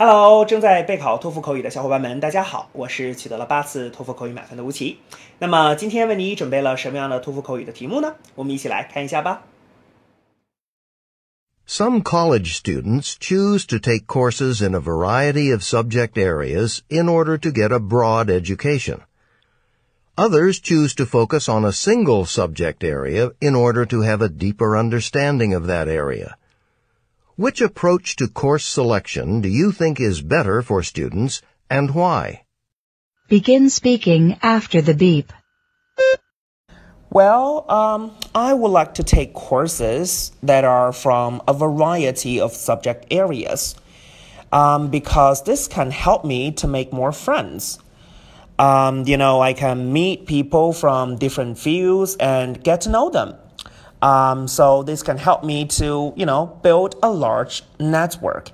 Hello，正在备考托福口语的小伙伴们，大家好，我是取得了八次托福口语满分的吴奇。那么今天为你准备了什么样的托福口语的题目呢？我们一起来看一下吧。Some college students choose to take courses in a variety of subject areas in order to get a broad education. Others choose to focus on a single subject area in order to have a deeper understanding of that area. Which approach to course selection do you think is better for students and why? Begin speaking after the beep. Well, um, I would like to take courses that are from a variety of subject areas um, because this can help me to make more friends. Um, you know, I can meet people from different fields and get to know them. Um, so this can help me to, you know, build a large network.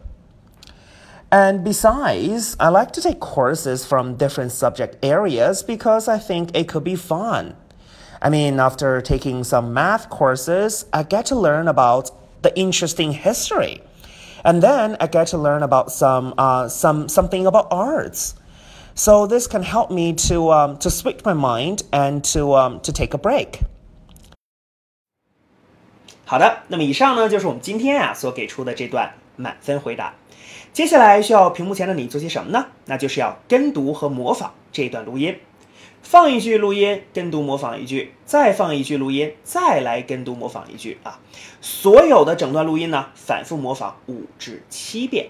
And besides, I like to take courses from different subject areas because I think it could be fun. I mean, after taking some math courses, I get to learn about the interesting history. And then I get to learn about some, uh, some, something about arts. So this can help me to, um, to switch my mind and to, um, to take a break. 好的，那么以上呢就是我们今天啊所给出的这段满分回答。接下来需要屏幕前的你做些什么呢？那就是要跟读和模仿这段录音。放一句录音，跟读模仿一句，再放一句录音，再来跟读模仿一句啊！所有的整段录音呢，反复模仿五至七遍。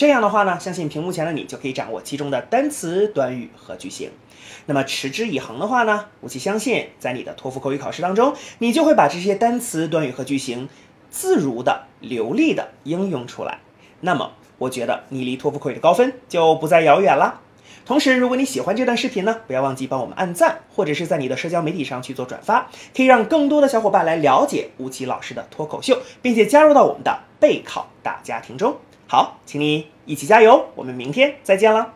这样的话呢，相信屏幕前的你就可以掌握其中的单词、短语和句型。那么持之以恒的话呢，吴奇相信在你的托福口语考试当中，你就会把这些单词、短语和句型自如的、流利的应用出来。那么，我觉得你离托福口语的高分就不再遥远了。同时，如果你喜欢这段视频呢，不要忘记帮我们按赞，或者是在你的社交媒体上去做转发，可以让更多的小伙伴来了解吴奇老师的脱口秀，并且加入到我们的备考大家庭中。好，请你一起加油，我们明天再见了。